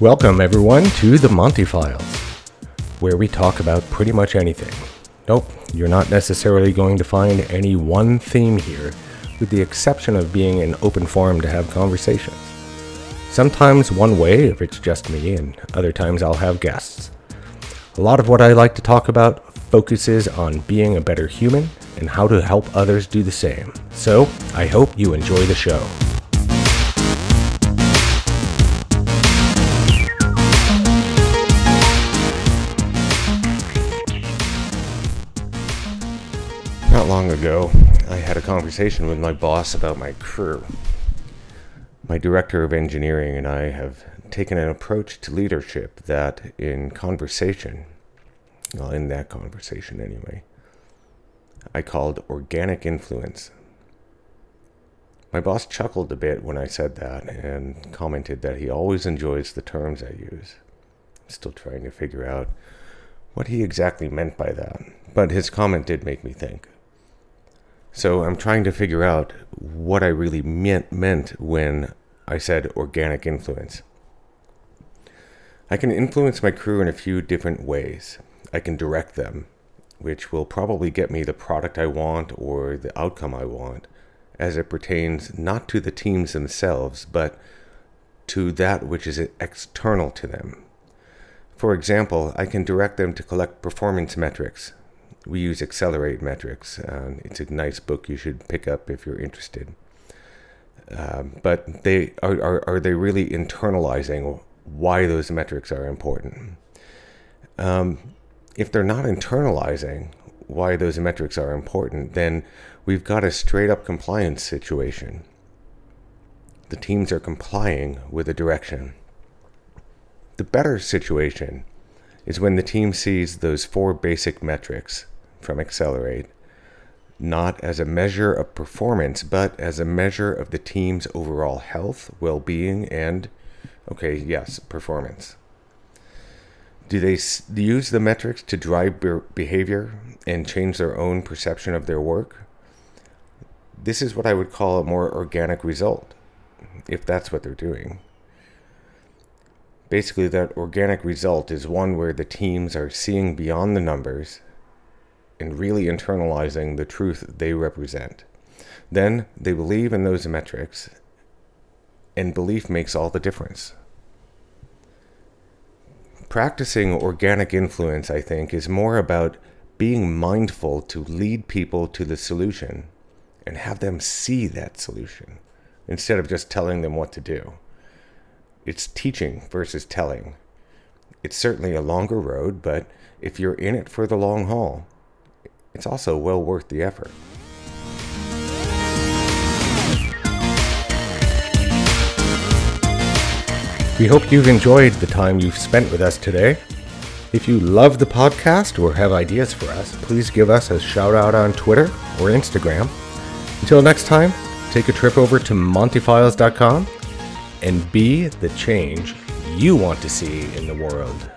Welcome, everyone, to the Monty Files, where we talk about pretty much anything. Nope, you're not necessarily going to find any one theme here, with the exception of being an open forum to have conversations. Sometimes one way if it's just me, and other times I'll have guests. A lot of what I like to talk about focuses on being a better human and how to help others do the same. So, I hope you enjoy the show. Long ago, I had a conversation with my boss about my crew. My director of engineering and I have taken an approach to leadership that, in conversation, well, in that conversation anyway, I called organic influence. My boss chuckled a bit when I said that and commented that he always enjoys the terms I use. I'm still trying to figure out what he exactly meant by that, but his comment did make me think. So I'm trying to figure out what I really meant, meant when I said organic influence. I can influence my crew in a few different ways. I can direct them, which will probably get me the product I want or the outcome I want, as it pertains not to the teams themselves, but to that which is external to them. For example, I can direct them to collect performance metrics, we use Accelerate Metrics. and it's a nice book you should pick up if you're interested. Um, but they are, are, are they really internalizing why those metrics are important? Um, if they're not internalizing why those metrics are important, then we've got a straight up compliance situation. The teams are complying with a direction. The better situation is when the team sees those four basic metrics from Accelerate, not as a measure of performance, but as a measure of the team's overall health, well being, and, okay, yes, performance. Do they use the metrics to drive behavior and change their own perception of their work? This is what I would call a more organic result, if that's what they're doing. Basically, that organic result is one where the teams are seeing beyond the numbers and really internalizing the truth they represent. Then they believe in those metrics, and belief makes all the difference. Practicing organic influence, I think, is more about being mindful to lead people to the solution and have them see that solution instead of just telling them what to do. It's teaching versus telling. It's certainly a longer road, but if you're in it for the long haul, it's also well worth the effort. We hope you've enjoyed the time you've spent with us today. If you love the podcast or have ideas for us, please give us a shout out on Twitter or Instagram. Until next time, take a trip over to montyfiles.com and be the change you want to see in the world.